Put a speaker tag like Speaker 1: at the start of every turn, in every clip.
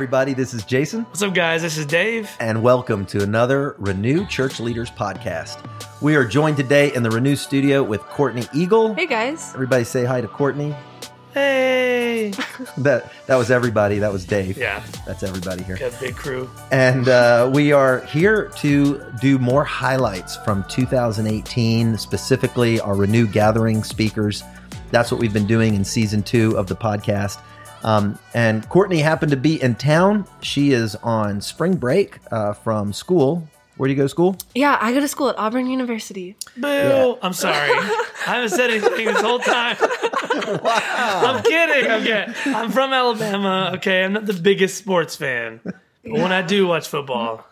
Speaker 1: everybody. This is Jason,
Speaker 2: What's up, guys? This is Dave.
Speaker 1: and welcome to another Renew Church Leaders podcast. We are joined today in the Renew studio with Courtney Eagle.
Speaker 3: Hey guys.
Speaker 1: Everybody say hi to Courtney.
Speaker 2: Hey.
Speaker 1: That that was everybody. That was Dave.
Speaker 2: Yeah,
Speaker 1: That's everybody here.
Speaker 2: got a big crew.
Speaker 1: And uh, we are here to do more highlights from 2018, specifically our Renew Gathering speakers. That's what we've been doing in season two of the podcast. Um, and Courtney happened to be in town. She is on spring break uh, from school. Where do you go to school?
Speaker 3: Yeah, I go to school at Auburn University.
Speaker 2: Boo! I'm sorry. I haven't said anything this whole time. wow. I'm kidding. I'm kidding. I'm from Alabama. Okay, I'm not the biggest sports fan, but when I do watch football,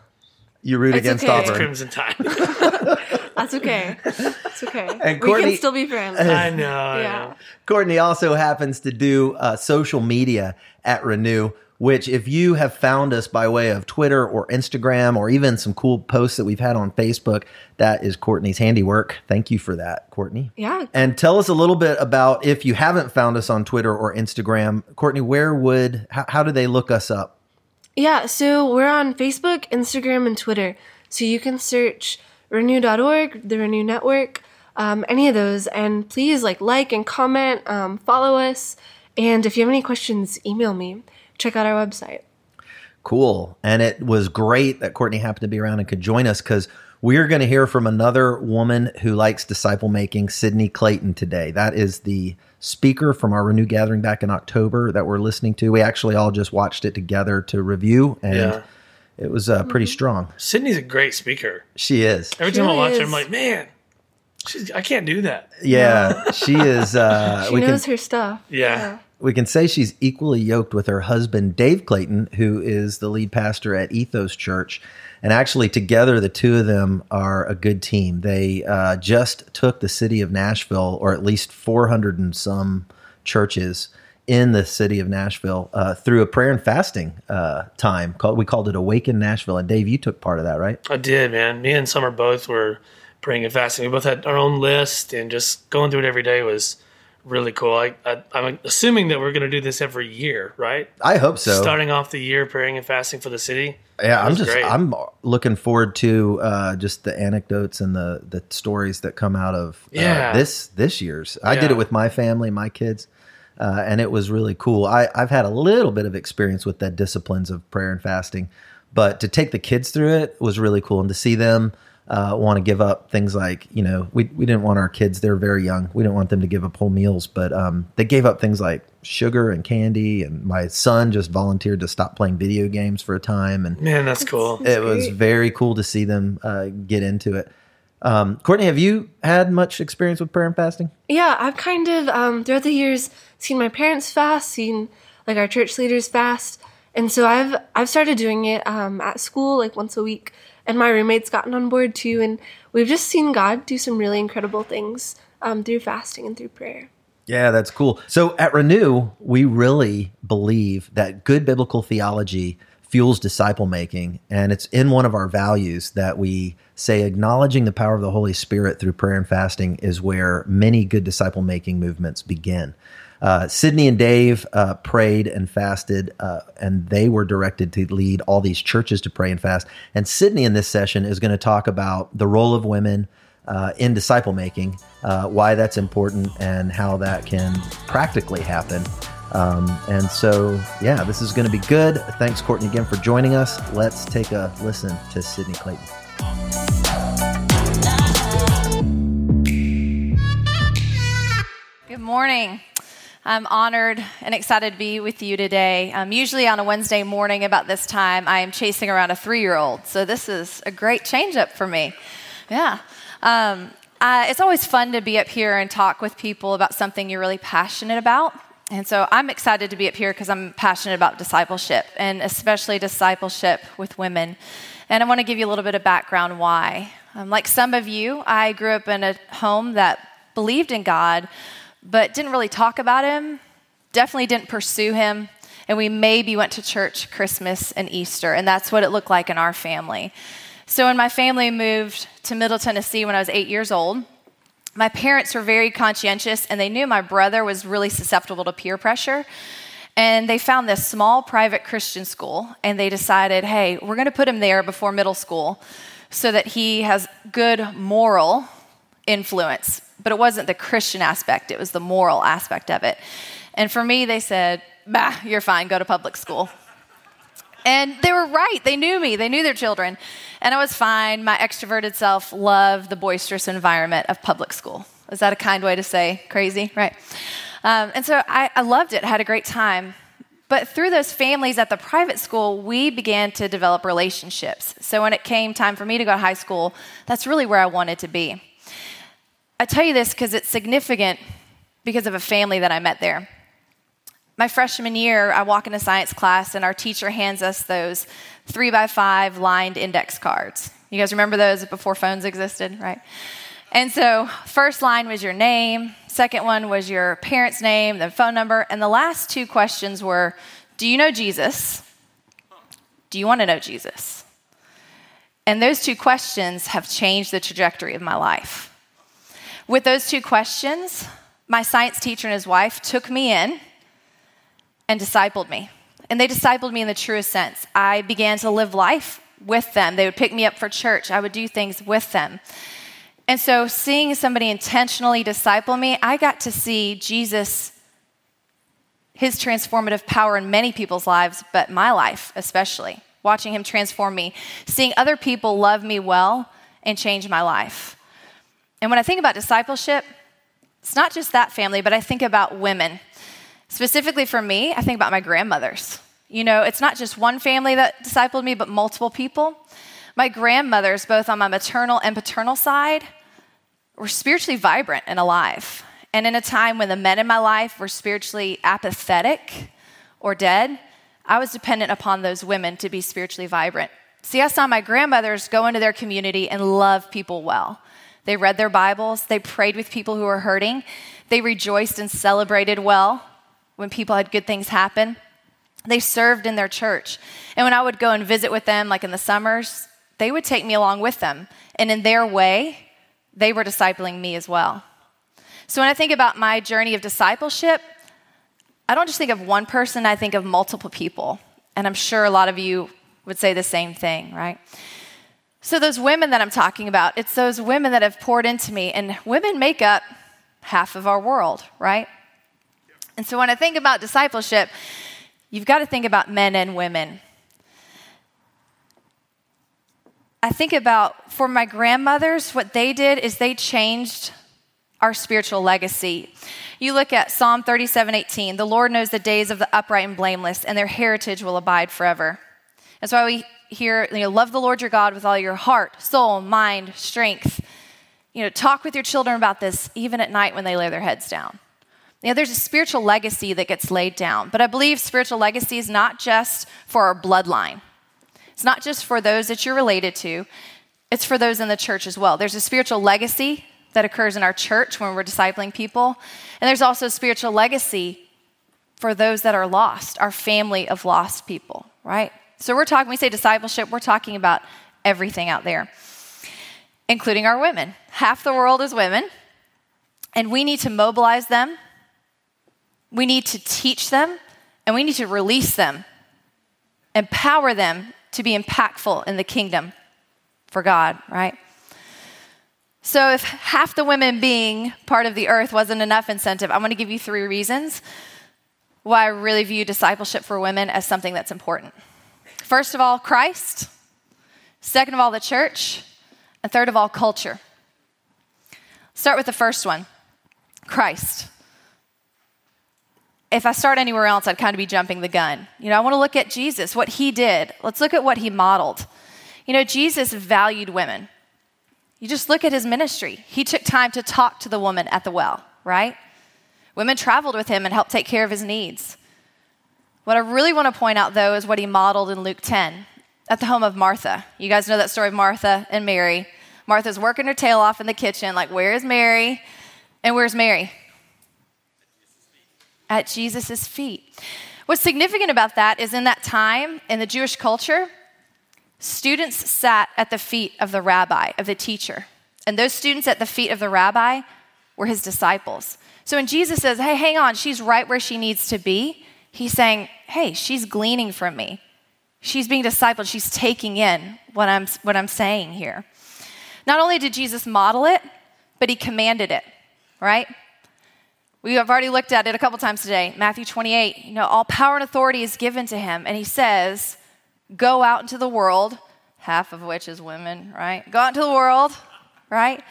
Speaker 1: You root
Speaker 3: It's
Speaker 1: against
Speaker 3: okay.
Speaker 2: it's
Speaker 1: Auburn.
Speaker 2: Crimson Tide.
Speaker 3: That's okay. That's okay.
Speaker 1: And
Speaker 3: we can still be friends.
Speaker 2: I know. I
Speaker 3: Yeah.
Speaker 2: know.
Speaker 1: Courtney also happens to do uh, social media at Renew, which, if you have found us by way of Twitter or Instagram or even some cool posts that we've had on Facebook, that is Courtney's handiwork. Thank you for that, Courtney.
Speaker 3: yeah.
Speaker 1: And tell us a little bit about if you haven't found us on Twitter or Instagram, Courtney, where would, how, how do they look us up?
Speaker 3: Yeah, so we're on Facebook, Instagram, and Twitter. So you can search renew.org, the Renew Network, um, any of those. And please like like and comment, um, follow us. And if you have any questions, email me. Check out our website.
Speaker 1: Cool. And it was great that Courtney happened to be around and could join us because we're going to hear from another woman who likes disciple making, Sydney Clayton, today. That is the speaker from our Renew Gathering back in October that we're listening to. We actually all just watched it together to review, and
Speaker 2: Yeah.
Speaker 1: It was uh, pretty strong.
Speaker 2: Sydney's a great speaker.
Speaker 1: She is.
Speaker 2: Every
Speaker 3: She
Speaker 2: time I watch her. I'm like, man, she's, I can't do that.
Speaker 1: Yeah, she is. Uh,
Speaker 3: She
Speaker 1: we
Speaker 3: knows
Speaker 1: can
Speaker 3: her stuff.
Speaker 2: Yeah.
Speaker 1: we can say she's equally yoked with her husband Dave Clayton, who is the lead pastor at Ethos Church. And actually, together, the two of them are a good team. They uh, just took the city of Nashville, or at least 400 and some churches in the city of Nashville, uh, through a prayer and fasting uh, time. Called, we called it Awaken Nashville. And Dave, you took part of that, right?
Speaker 2: I did, man. Me and Summer both were praying and fasting. We both had our own list, and just going through it every day was really cool. I, I, I'm assuming that we're going to do this every year, right?
Speaker 1: I hope so.
Speaker 2: Starting off the year praying and fasting for the city.
Speaker 1: Yeah, I'm just
Speaker 2: great.
Speaker 1: I'm looking forward to uh, just the anecdotes and the the stories that come out of uh,
Speaker 2: Yeah.
Speaker 1: this this year's. I did it with my family, my kids, uh, and it was really cool. I, I've had a little bit of experience with the disciplines of prayer and fasting, but to take the kids through it was really cool, and to see them. Uh, want to give up things like you know we, we didn't want our kids they're very young we didn't want them to give up whole meals but um, they gave up things like sugar and candy and my son just volunteered to stop playing video games for a time and
Speaker 2: Man, that's cool.
Speaker 1: it was very cool to see them uh, get into it. Um, Courtney, have you had much experience with prayer and fasting?
Speaker 3: Yeah, I've kind of um, throughout the years seen my parents fast, seen like our church leaders fast, and so I've I've started doing it um, at school like once a week, and my roommate's gotten on board too, and we've just seen God do some really incredible things um, through fasting and through prayer.
Speaker 1: Yeah, that's cool. So at Renew, we really believe that good biblical theology fuels disciple making. And it's in one of our values that we say acknowledging the power of the Holy Spirit through prayer and fasting is where many good disciple making movements begin. Uh, Sydney and Dave uh, prayed and fasted, uh, and they were directed to lead all these churches to pray and fast. And Sydney in this session is going to talk about the role of women uh, in disciple making, uh, why that's important, and how that can practically happen. Um, and so, yeah, this is going to be good. Thanks, Courtney, again for joining us. Let's take a listen to Sydney Clayton.
Speaker 4: Good morning. I'm honored and excited to be with you today. Um, usually on a Wednesday morning about this time, I am chasing around a three year old. So this is a great change up for me. Yeah. Um, uh, it's always fun to be up here and talk with people about something you're really passionate about. And so I'm excited to be up here because I'm passionate about discipleship and especially discipleship with women. And I want to give you a little bit of background why. Um, like some of you, I grew up in a home that believed in God, but didn't really talk about Him, definitely didn't pursue Him. And we maybe went to church Christmas and Easter, and that's what it looked like in our family. So when my family moved to Middle Tennessee when I was eight years old, my parents were very conscientious and they knew my brother was really susceptible to peer pressure. And they found this small private Christian school, and they decided, hey, we're going to put him there before middle school so that he has good moral influence. But it wasn't the Christian aspect, it was the moral aspect of it. And for me, they said, bah, you're fine, go to public school. And they were right. They knew me, they knew their children. And I was fine. My extroverted self loved the boisterous environment of public school. Is that a kind way to say crazy? Right. Um, and so I, I loved it, had a great time. But through those families at the private school, we began to develop relationships. So when it came time for me to go to high school, that's really where I wanted to be. I tell you this because it's significant because of a family that I met there. My freshman year, I walk into science class, and our teacher hands us those three by five lined index cards. You guys remember those before phones existed, right? And so, first line was your name, second one was your parents' name, the phone number, and the last two questions were Do you know Jesus? Do you want to know Jesus? And those two questions have changed the trajectory of my life. With those two questions, my science teacher and his wife took me in and discipled me. And they discipled me in the truest sense. I began to live life with them. They would pick me up for church, I would do things with them. And so, seeing somebody intentionally disciple me, I got to see Jesus, his transformative power in many people's lives, but my life especially. Watching him transform me, seeing other people love me well and change my life. And when I think about discipleship, it's not just that family, but I think about women. Specifically for me, I think about my grandmothers. You know, it's not just one family that discipled me, but multiple people. My grandmothers, both on my maternal and paternal side, were spiritually vibrant and alive. And in a time when the men in my life were spiritually apathetic or dead, I was dependent upon those women to be spiritually vibrant. See, I saw my grandmothers go into their community and love people well. They read their Bibles, they prayed with people who were hurting, they rejoiced and celebrated well when people had good things happen. They served in their church. And when I would go and visit with them, like in the summers, they would take me along with them. And in their way, they were discipling me as well. So when I think about my journey of discipleship, I don't just think of one person, I think of multiple people. And I'm sure a lot of you would say the same thing, right? So, those women that I'm talking about, it's those women that have poured into me, and women make up half of our world, right? And so, when I think about discipleship, you've got to think about men and women. I think about for my grandmothers, what they did is they changed our spiritual legacy. You look at Psalm 37 18, the Lord knows the days of the upright and blameless, and their heritage will abide forever. That's why we hear, you know, love the Lord your God with all your heart, soul, mind, strength. You know, talk with your children about this even at night when they lay their heads down. You know, there's a spiritual legacy that gets laid down, but I believe spiritual legacy is not just for our bloodline. It's not just for those that you're related to, it's for those in the church as well. There's a spiritual legacy that occurs in our church when we're discipling people, and there's also a spiritual legacy for those that are lost, our family of lost people, right? So we're talking, we say discipleship, we're talking about everything out there, including our women. Half the world is women, and we need to mobilize them, we need to teach them, and we need to release them, empower them to be impactful in the kingdom for God, right? So, if half the women being part of the earth wasn't enough incentive, I'm going to give you three reasons why I really view discipleship for women as something that's important. First of all, Christ. Second of all, the church. And third of all, culture. Start with the first one Christ if I start anywhere else, I'd kind of be jumping the gun. You know, I want to look at Jesus, what he did. Let's look at what he modeled. You know, Jesus valued women. You just look at his ministry. He took time to talk to the woman at the well, right? Women traveled with him and helped take care of his needs. What I really want to point out, though, is what he modeled in Luke 10 at the home of Martha. You guys know that story of Martha and Mary. Martha's working her tail off in the kitchen, like, where is Mary? And where's Mary? At Jesus' feet. What's significant about that is in that time, in the Jewish culture, students sat at the feet of the rabbi, of the teacher. And those students at the feet of the rabbi were his disciples. So when Jesus says, hey, hang on, she's right where she needs to be, He's saying, hey, she's gleaning from me. She's being discipled. She's taking in what I'm, what I'm saying here. Not only did Jesus model it, but he commanded it, right? We have already looked at it a couple times today. Matthew 28, you know, all power and authority is given to him. And he says, go out into the world, half of which is women, right? Go out into the world, right?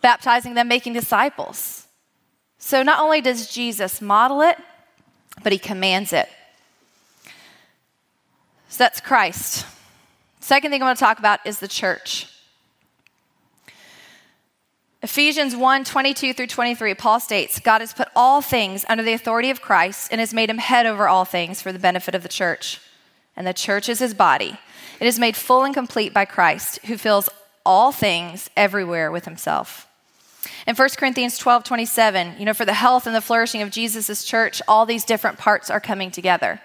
Speaker 4: Baptizing them, making disciples. So not only does Jesus model it, but he commands it. So that's Christ. Second thing I want to talk about is the church. Ephesians 1 22 through 23, Paul states, God has put all things under the authority of Christ and has made him head over all things for the benefit of the church. And the church is his body. It is made full and complete by Christ, who fills all things everywhere with himself. In 1 Corinthians 12 27, you know, for the health and the flourishing of Jesus' church, all these different parts are coming together.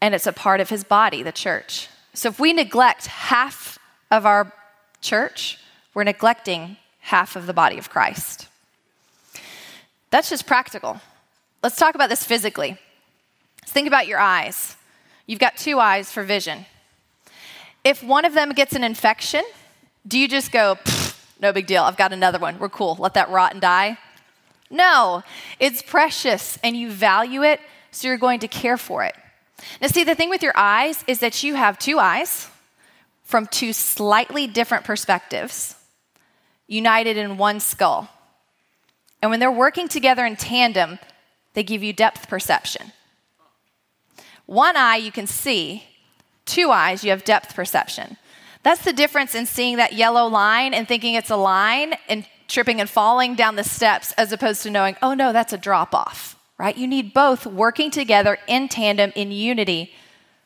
Speaker 4: And it's a part of his body, the church. So if we neglect half of our church, we're neglecting half of the body of Christ. That's just practical. Let's talk about this physically. Let's think about your eyes. You've got two eyes for vision. If one of them gets an infection, do you just go, no big deal, I've got another one, we're cool, let that rot and die? No, it's precious and you value it, so you're going to care for it. Now, see, the thing with your eyes is that you have two eyes from two slightly different perspectives united in one skull. And when they're working together in tandem, they give you depth perception. One eye you can see, two eyes you have depth perception. That's the difference in seeing that yellow line and thinking it's a line and tripping and falling down the steps as opposed to knowing, oh no, that's a drop off, right? You need both working together in tandem, in unity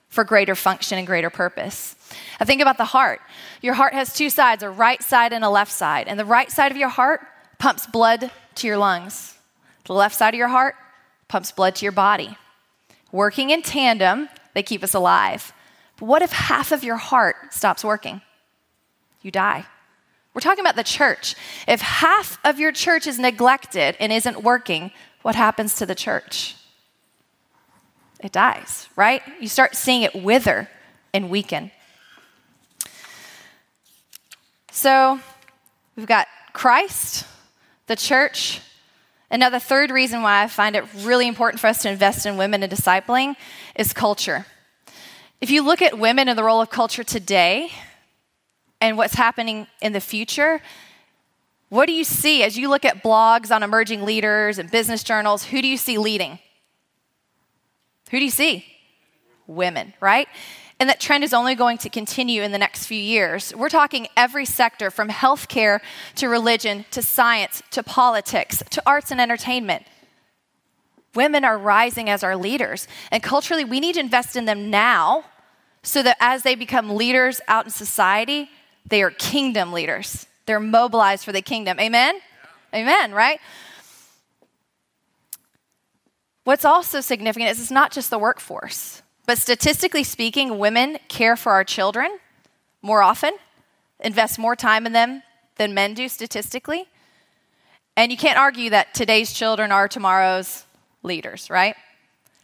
Speaker 4: for greater function and greater purpose. I think about the heart. Your heart has two sides, a right side and a left side. And the right side of your heart pumps blood to your lungs. The left side of your heart pumps blood to your body. Working in tandem, they keep us alive. But what if half of your heart stops working? You die. We're talking about the church. If half of your church is neglected and isn't working, what happens to the church? It dies, right? You start seeing it wither and weaken. So we've got Christ, the church. And now, the third reason why I find it really important for us to invest in women and discipling is culture. If you look at women and the role of culture today and what's happening in the future, what do you see as you look at blogs on emerging leaders and business journals? Who do you see leading? Who do you see? Women, right? And that trend is only going to continue in the next few years. We're talking every sector from healthcare to religion to science to politics to arts and entertainment. Women are rising as our leaders. And culturally, we need to invest in them now so that as they become leaders out in society, they are kingdom leaders. They're mobilized for the kingdom. Amen? Yeah. Amen, right? What's also significant is it's not just the workforce. But statistically speaking, women care for our children more often, invest more time in them than men do statistically. And you can't argue that today's children are tomorrow's leaders, right?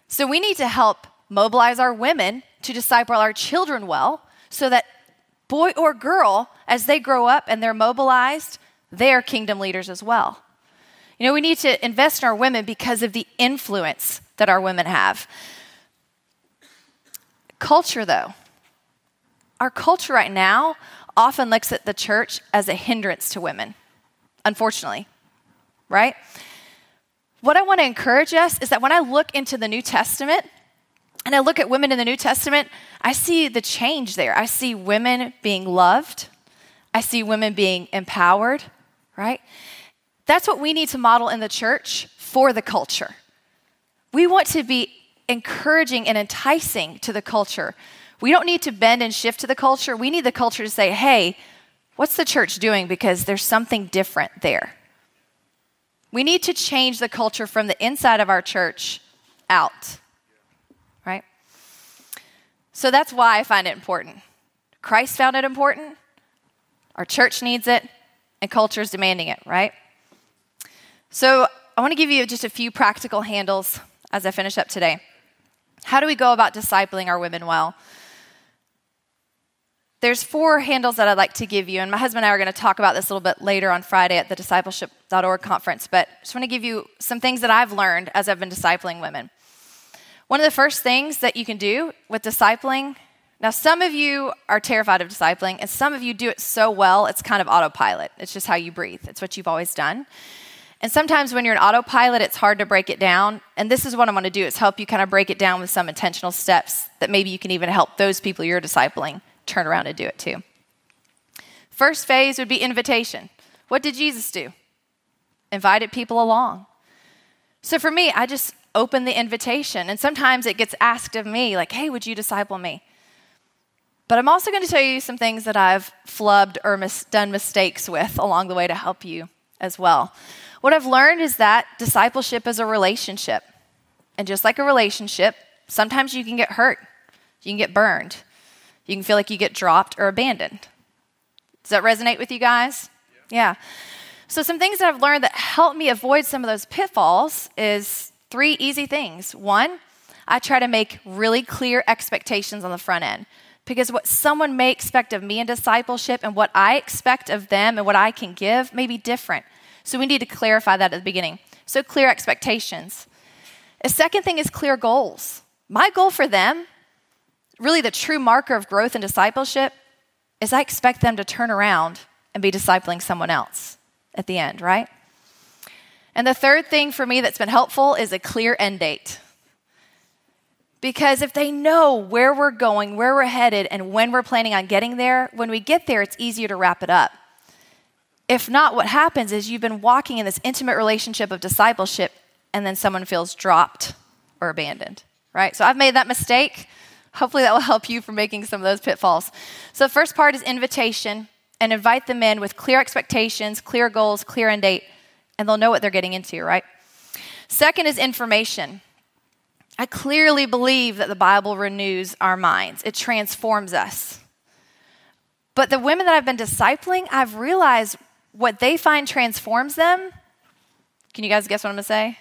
Speaker 4: So we need to help mobilize our women to disciple our children well so that boy or girl, as they grow up and they're mobilized, they are kingdom leaders as well. You know, we need to invest in our women because of the influence that our women have. Culture, though, our culture right now often looks at the church as a hindrance to women, unfortunately, right? What I want to encourage us is that when I look into the New Testament and I look at women in the New Testament, I see the change there. I see women being loved, I see women being empowered, right? That's what we need to model in the church for the culture. We want to be encouraging and enticing to the culture. We don't need to bend and shift to the culture. We need the culture to say, hey, what's the church doing? Because there's something different there. We need to change the culture from the inside of our church out, right? So that's why I find it important. Christ found it important, our church needs it, and culture is demanding it, right? So I want to give you just a few practical handles as I finish up today. How do we go about discipling our women well? There's four handles that I'd like to give you, and my husband and I are going to talk about this a little bit later on Friday at the discipleship.org conference, but I just want to give you some things that I've learned as I've been discipling women. One of the first things that you can do with discipling, now some of you are terrified of discipling, and some of you do it so well, it's kind of autopilot. It's just how you breathe, it's what you've always done. And sometimes when you're an autopilot, it's hard to break it down. And this is what I'm going to do is help you kind of break it down with some intentional steps that maybe you can even help those people you're discipling turn around and do it too. First phase would be invitation. What did Jesus do? Invited people along. So for me, I just open the invitation. And sometimes it gets asked of me, like, hey, would you disciple me? But I'm also going to tell you some things that I've flubbed or mis- done mistakes with along the way to help you as well. What I've learned is that discipleship is a relationship. And just like a relationship, sometimes you can get hurt, you can get burned, you can feel like you get dropped or abandoned. Does that resonate with you guys? Yeah. So, some things that I've learned that help me avoid some of those pitfalls is three easy things. One, I try to make really clear expectations on the front end because what someone may expect of me in discipleship and what I expect of them and what I can give may be different. So we need to clarify that at the beginning. So, clear expectations. A second thing is clear goals. My goal for them, really the true marker of growth and discipleship, is I expect them to turn around and be discipling someone else at the end, right? And the third thing for me that's been helpful is a clear end date. Because if they know where we're going, where we're headed, and when we're planning on getting there, when we get there, it's easier to wrap it up. If not, what happens is you've been walking in this intimate relationship of discipleship and then someone feels dropped or abandoned, right? So I've made that mistake. Hopefully that will help you from making some of those pitfalls. So the first part is invitation and invite them in with clear expectations, clear goals, clear end date, and they'll know what they're getting into, right? Second is information. I clearly believe that the Bible renews our minds. It transforms us. But the women that I've been discipling, I've realized what they find transforms them. Can you guys guess what I'm to say?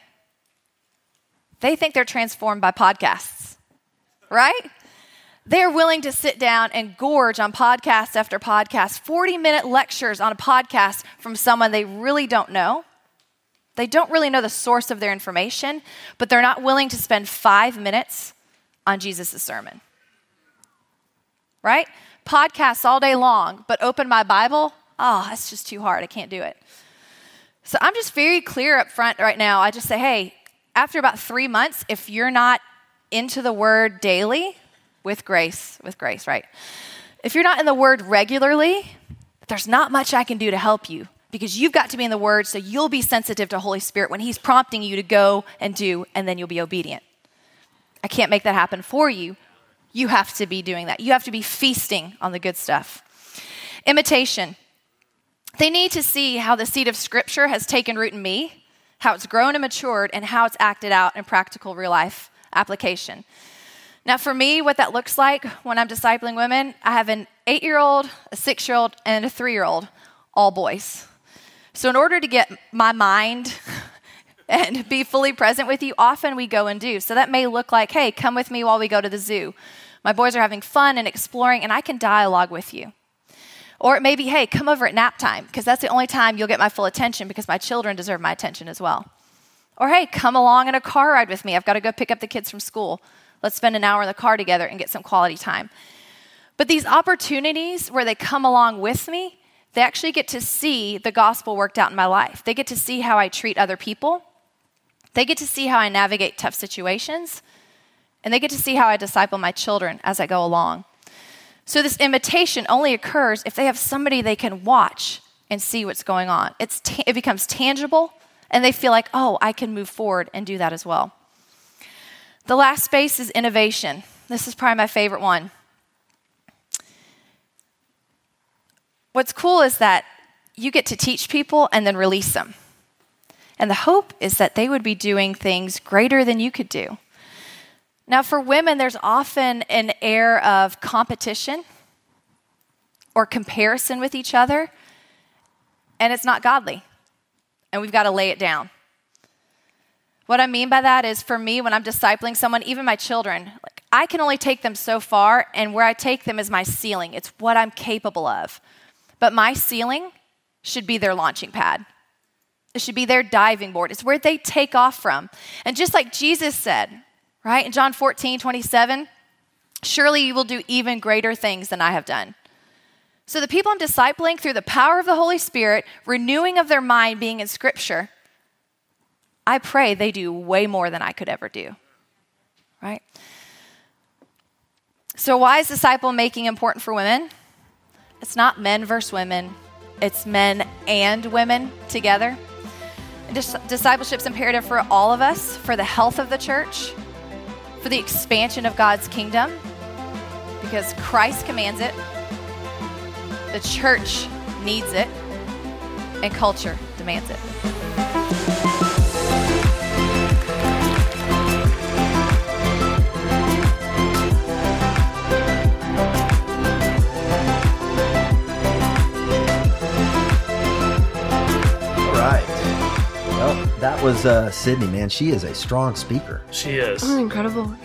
Speaker 4: They think they're transformed by podcasts, right? They're willing to sit down and gorge on podcast after podcast, 40 minute lectures on a podcast from someone they really don't know. They don't really know the source of their information, but they're not willing to spend five minutes on Jesus' sermon. Right? Podcasts all day long, but open my Bible, oh, that's just too hard. I can't do it. So I'm just very clear up front right now. I just say, hey, after about three months, if you're not into the word daily, with grace, with grace, right? If you're not in the word regularly, there's not much I can do to help you because you've got to be in the word so you'll be sensitive to Holy Spirit when He's prompting you to go and do, and then you'll be obedient. I can't make that happen for you. You have to be doing that. You have to be feasting on the good stuff. Imitation. They need to see how the seed of Scripture has taken root in me, how it's grown and matured, and how it's acted out in practical real life application. Now, for me, what that looks like when I'm discipling women, I have an eight year old, a six year old, and a three year old, all boys. So, in order to get my mind and be fully present with you, often we go and do. So, that may look like, hey, come with me while we go to the zoo. My boys are having fun and exploring, and I can dialogue with you. Or it may be, hey, come over at nap time, because that's the only time you'll get my full attention because my children deserve my attention as well. Or hey, come along in a car ride with me. I've got to go pick up the kids from school. Let's spend an hour in the car together and get some quality time. But these opportunities where they come along with me, they actually get to see the gospel worked out in my life. They get to see how I treat other people. They get to see how I navigate tough situations. And they get to see how I disciple my children as I go along. So, this imitation only occurs if they have somebody they can watch and see what's going on. It's ta- it becomes tangible, and they feel like, oh, I can move forward and do that as well. The last space is innovation. This is probably my favorite one. What's cool is that you get to teach people and then release them. And the hope is that they would be doing things greater than you could do. Now, for women, there's often an air of competition or comparison with each other, and it's not godly. And we've got to lay it down. What I mean by that is for me, when I'm discipling someone, even my children, like I can only take them so far, and where I take them is my ceiling. It's what I'm capable of. But my ceiling should be their launching pad. It should be their diving board. It's where they take off from. And just like Jesus said, right, in John 14, 27, surely you will do even greater things than I have done. So the people I'm discipling through the power of the Holy Spirit, renewing of their mind being in Scripture, I pray they do way more than I could ever do. Right? So, why is disciple making important for women? It's not men versus women, it's men and women together. Dis- discipleship's imperative for all of us, for the health of the church, for the expansion of God's kingdom, because Christ commands it, the church needs it, and culture demands it.
Speaker 1: That was uh, Sydney, man. She is a strong speaker.
Speaker 2: She is.
Speaker 3: Oh, incredible.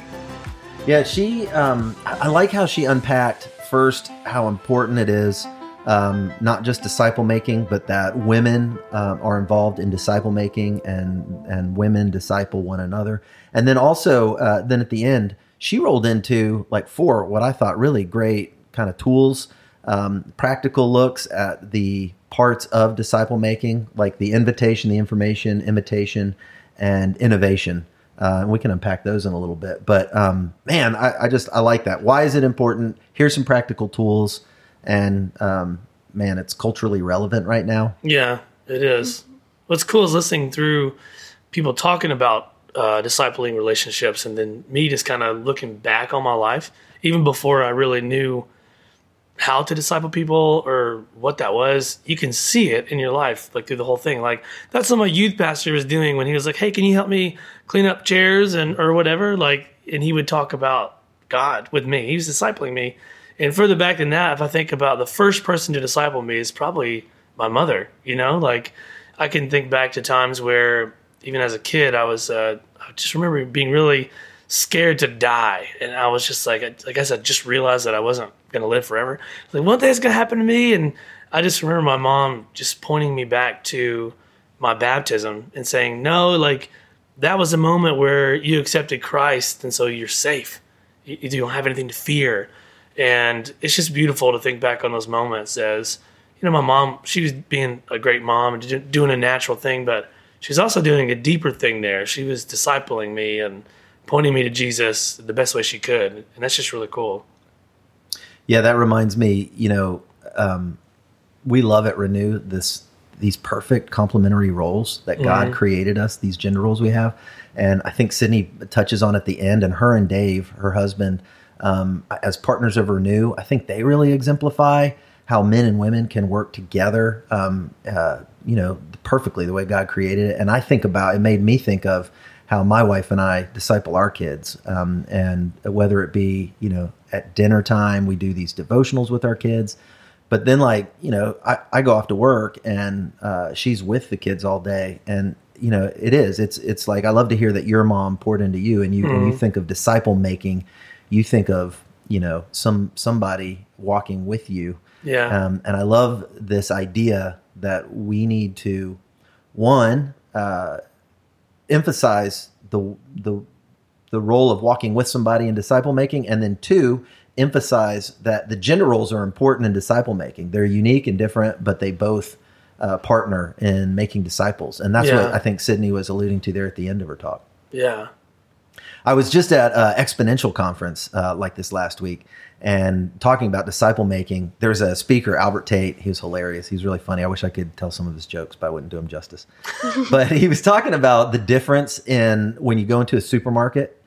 Speaker 1: Yeah, she. Um, I I like how she unpacked first how important it is, um, not just disciple making, but that women um, are involved in disciple making and and women disciple one another, and then also uh, then at the end she rolled into like four what I thought really great kind of tools, um, practical looks at the parts of disciple making, like the invitation, the information, imitation, and innovation. Uh, and we can unpack those in a little bit. But um, man, I, I just I like that. Why is it important? Here's some practical tools, and um, man, it's culturally relevant right now.
Speaker 2: Yeah, it is. What's cool is listening through people talking about uh, discipling relationships, and then me just kind of looking back on my life, even before I really knew how to disciple people or what that was. You can see it in your life, like through the whole thing. Like that's what my youth pastor was doing when he was like, "Hey, can you help me clean up chairs and or whatever?" Like, and he would talk about God with me. He was discipling me. And further back than that, if I think about the first person to disciple me is probably my mother. You know, like I can think back to times where even as a kid, I was uh, I just remember being really scared to die, and I was just like, I, guess I just realized that I wasn't gonna live forever. Like one day it's gonna happen to me, and I just remember my mom just pointing me back to my baptism and saying, "No, like that was a moment where you accepted Christ, and so you're safe. You, you don't have anything to fear." And it's just beautiful to think back on those moments as, you know, my mom, she was being a great mom and doing a natural thing, but she's also doing a deeper thing there. She was discipling me and pointing me to Jesus the best way she could. And that's just really cool.
Speaker 1: Yeah, that reminds me. You know, um, we love at Renew this these perfect complementary roles that God created us. These gender roles we have, and I think Sydney touches on at the end. And her and Dave, her husband, um, as partners of Renew, I think they really exemplify how men and women can work together. Um, uh, you know, perfectly the way God created it. And I think about it made me think of how my wife and I disciple our kids, um, and whether it be you know at dinner time we do these devotionals with our kids, but then like you know I, I go off to work and uh, she's with the kids all day, and you know it is it's it's like I love to hear that your mom poured into you, and you when you think of disciple making, you think of you know some somebody walking with you,
Speaker 2: Yeah.
Speaker 1: um, and I love this idea that we need to one uh, emphasize the the the role of walking with somebody in disciple making, and then two emphasize that the gender roles are important in disciple making. They're unique and different, but they both uh, partner in making disciples, and that's
Speaker 2: Yeah.
Speaker 1: what I think Sydney was alluding to there at the end of her talk.
Speaker 2: Yeah.
Speaker 1: I was just at uh, Exponential conference uh, like this last week and talking about disciple making. There's a speaker, Albert Tate. He was hilarious. He was really funny. I wish I could tell some of his jokes, but I wouldn't do him justice. but he was talking about the difference in when you go into a supermarket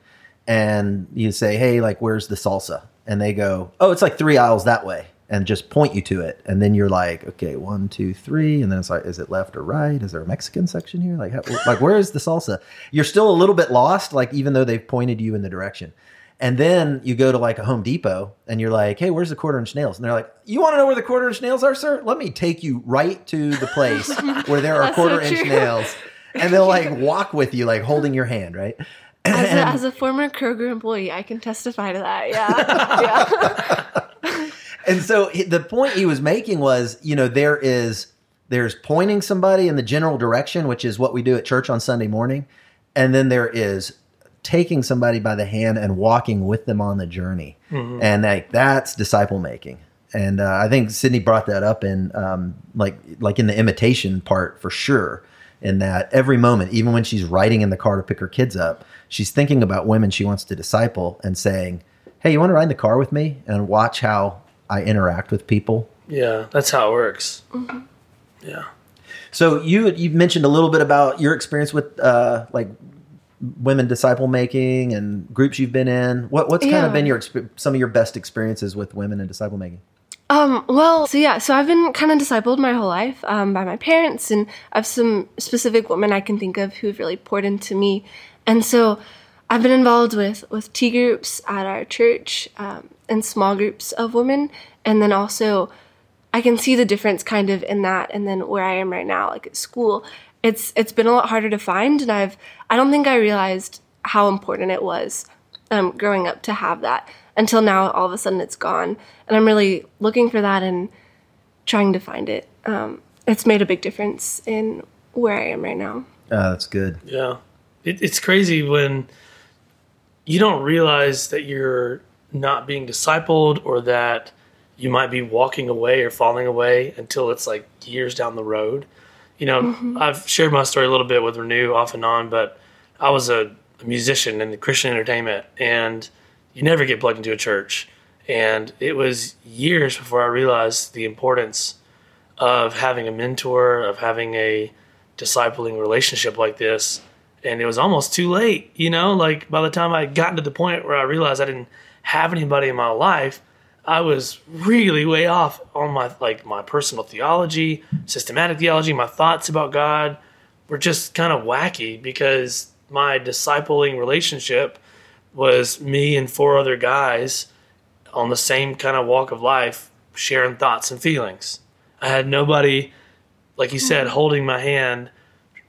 Speaker 1: and you say, "Hey, like, where's the salsa?" and they go, "Oh, it's like three aisles that way." And just point you to it, and then you're like, okay, one, two, three, and then it's like, is it left or right? Is there a Mexican section here? Like, how, like where is the salsa? You're still a little bit lost, like even though they've pointed you in the direction. And then you go to like a Home Depot and you're like, hey, where's the quarter inch nails? And they're like, you want to know where the quarter inch nails are, sir? Let me take you right to the place where there are
Speaker 3: That's so
Speaker 1: quarter inch nails. and they'll like walk with you, like holding your hand, right?
Speaker 3: As a, as a former Kroger employee, I can testify to that. Yeah. yeah.
Speaker 1: and so the point he was making was, you know, there is there's pointing somebody in the general direction, which is what we do at church on Sunday morning, and then there is taking somebody by the hand and walking with them on the journey, and like that's disciple making. And uh, I think Sydney brought that up in um, like like in the imitation part for sure. In that every moment, even when she's riding in the car to pick her kids up, she's thinking about women she wants to disciple and saying, "Hey, you want to ride in the car with me and watch how I interact with people?"
Speaker 2: Yeah, that's how it works. Yeah.
Speaker 1: So you you mentioned a little bit about your experience with uh, like women disciple making and groups you've been in. What what's kind of been your some of your best experiences with women in disciple making?
Speaker 3: Um, well, so yeah, so I've been kind of discipled my whole life um, by my parents, and I have some specific women I can think of who've really poured into me. And so I've been involved with, with T groups at our church um, and small groups of women. And then also, I can see the difference kind of in that and then where I am right now, like at school. It's it's been a lot harder to find, and I've I don't think I realized how important it was um, growing up to have that until now. All of a sudden, it's gone, and I'm really looking for that and trying to find it. Um, it's made a big difference in where I am right now.
Speaker 1: Uh, that's good.
Speaker 2: Yeah. It, it's crazy when you don't realize that you're not being discipled or that you might be walking away or falling away until it's like years down the road. You know, mm-hmm. I've shared my story a little bit with Renew off and on, but I was a, a musician in the Christian entertainment and you never get plugged into a church. And it was years before I realized the importance of having a mentor, of having a discipling relationship like this. And it was almost too late, you know, like by the time I gotten to the point where I realized I didn't have anybody in my life, I was really way off on my like my personal theology, systematic theology, my thoughts about God were just kind of wacky because my discipling relationship was me and four other guys on the same kind of walk of life sharing thoughts and feelings. I had nobody, like you said, hmm. holding my hand,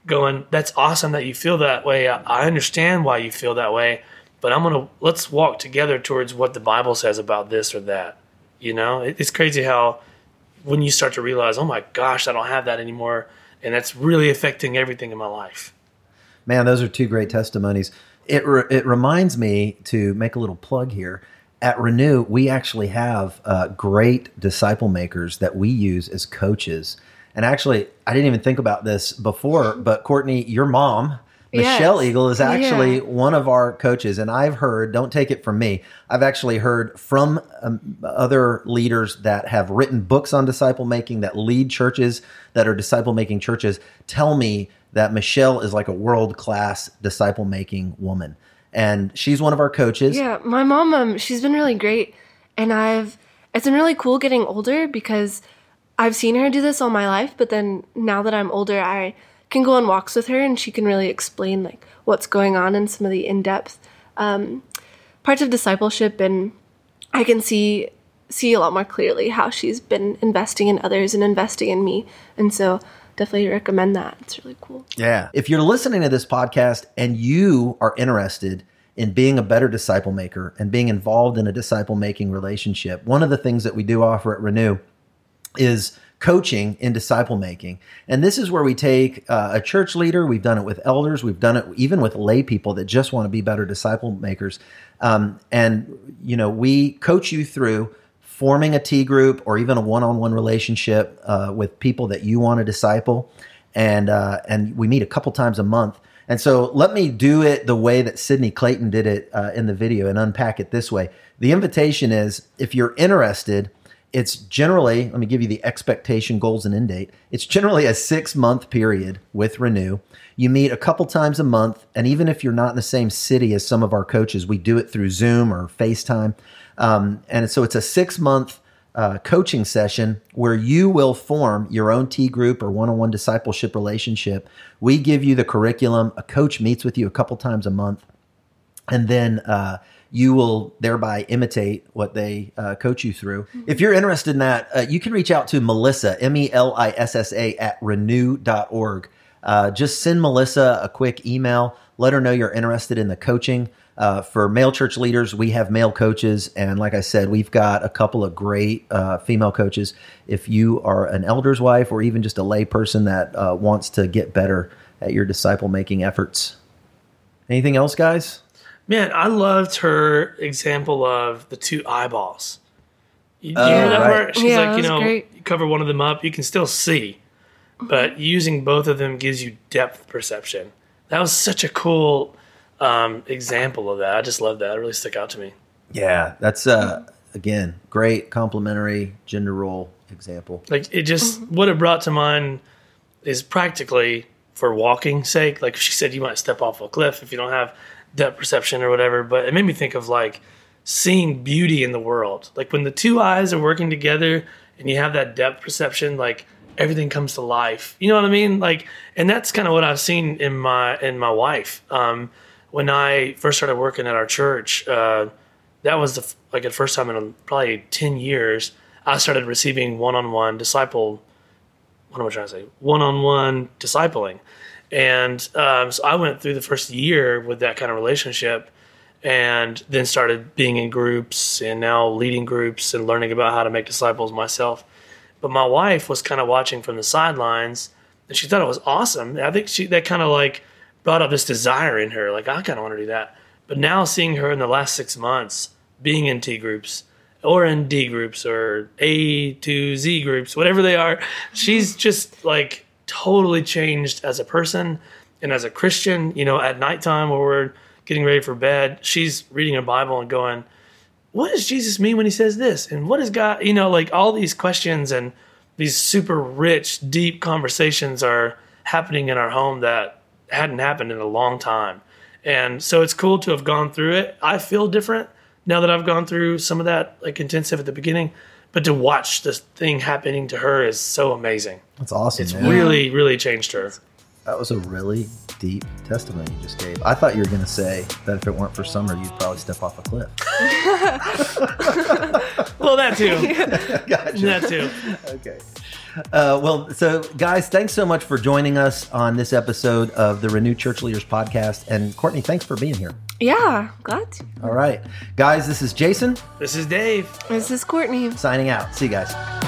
Speaker 2: going, That's awesome that you feel that way. I, I understand why you feel that way, but I'm to let's walk together towards what the Bible says about this or that. You know, it, it's crazy how when you start to realize, Oh my gosh, I don't have that anymore. And that's really affecting everything in my life.
Speaker 1: Man, those are two great testimonies. It re- it reminds me to make a little plug here. At Renew, we actually have uh, great disciple makers that we use as coaches. And actually, I didn't even think about this before, but Courtney, your mom,
Speaker 3: Yes.
Speaker 1: Michelle Eagle, is actually
Speaker 3: Yeah.
Speaker 1: one of our coaches. And I've heard, don't take it from me, I've actually heard from um, other leaders that have written books on disciple making, that lead churches, that are disciple making churches, tell me that Michelle is like a world class disciple making woman. And she's one of our coaches.
Speaker 3: Yeah, my mom, um, she's been really great, and I've it's been really cool getting older because I've seen her do this all my life. But then now that I'm older, I can go on walks with her, and she can really explain like what's going on in some of the in depth um, parts of discipleship, and I can see see a lot more clearly how she's been investing in others and investing in me, and so definitely recommend that. It's really cool.
Speaker 1: Yeah. If you're listening to this podcast and you are interested in being a better disciple maker and being involved in a disciple making relationship, one of the things that we do offer at Renew is coaching in disciple making. And this is where we take uh, a church leader, we've done it with elders, we've done it even with lay people that just want to be better disciple makers. Um, and, you know, we coach you through forming a T group or even a one on one relationship uh, with people that you want to disciple. And, uh, and we meet a couple times a month. And so let me do it the way that Sydney Clayton did it uh, in the video and unpack it this way. The invitation is if you're interested, it's generally, let me give you the expectation, goals, and end date. It's generally a six month period with Renew. You meet a couple times a month, and even if you're not in the same city as some of our coaches, we do it through Zoom or FaceTime. Um, and so it's a six month uh, coaching session where you will form your own T group or one on one discipleship relationship. We give you the curriculum, a coach meets with you a couple times a month and then uh, you will thereby imitate what they uh, coach you through. If you're interested in that, uh, you can reach out to Melissa, M E L I S S A, at renew.org. uh, just send Melissa a quick email. Let her know you're interested in the coaching. Uh, for male church leaders, we have male coaches. And like I said, we've got a couple of great uh, female coaches. If you are an elder's wife or even just a lay person that uh, wants to get better at your disciple making efforts. Anything else, guys?
Speaker 2: Man, I loved her example of the two eyeballs. You, you
Speaker 1: Oh,
Speaker 2: hear that
Speaker 1: right.
Speaker 2: part? She's
Speaker 3: Yeah,
Speaker 2: like, you know,
Speaker 3: great.
Speaker 2: you cover one of them up, you can still see, but using both of them gives you depth perception. That was such a cool um, example of that. I just love that. It really stuck out to me.
Speaker 1: Yeah, that's uh, again great complementary gender role example.
Speaker 2: Like it just what it brought to mind is practically for walking sake. Like she said, you might step off a cliff if you don't have depth perception or whatever. But it made me think of like seeing beauty in the world. Like when the two eyes are working together and you have that depth perception, like everything comes to life. You know what I mean? Like, and that's kind of what I've seen in my in my wife. Um, when I first started working at our church, uh, that was the like the first time in probably ten years I started receiving one-on-one disciple. What am I trying to say? One-on-one discipling, and um, so I went through the first year with that kind of relationship, and then started being in groups and now leading groups and learning about how to make disciples myself. But my wife was kind of watching from the sidelines, and she thought it was awesome. I think she that kind of like brought up this desire in her, like I kind of want to do that. But now seeing her in the last six months being in T groups or in D groups or A to Z groups, whatever they are, she's just like totally changed as a person and as a Christian. You know, at nighttime where we're getting ready for bed, she's reading a Bible and going, what does Jesus mean when he says this? And what is God, you know, like all these questions and these super rich, deep conversations are happening in our home that hadn't happened in a long time. And so it's cool to have gone through it. I feel different now that I've gone through some of that like intensive at the beginning, but to watch this thing happening to her is so amazing.
Speaker 1: That's awesome.
Speaker 2: It's
Speaker 1: man.
Speaker 2: really, really changed her.
Speaker 1: That was a really deep testimony you just gave. I thought you were going to say that if it weren't for summer, you'd probably step off a cliff.
Speaker 2: Well, that too.
Speaker 1: gotcha.
Speaker 2: that too.
Speaker 1: Okay. Uh, well, so guys, thanks so much for joining us on this episode of the Renewed Church Leaders Podcast. And Courtney, thanks for being here.
Speaker 3: Yeah, glad to.
Speaker 1: All right. Guys, this is Jason
Speaker 2: This is Dave.
Speaker 3: This is Courtney.
Speaker 1: signing out. See you guys.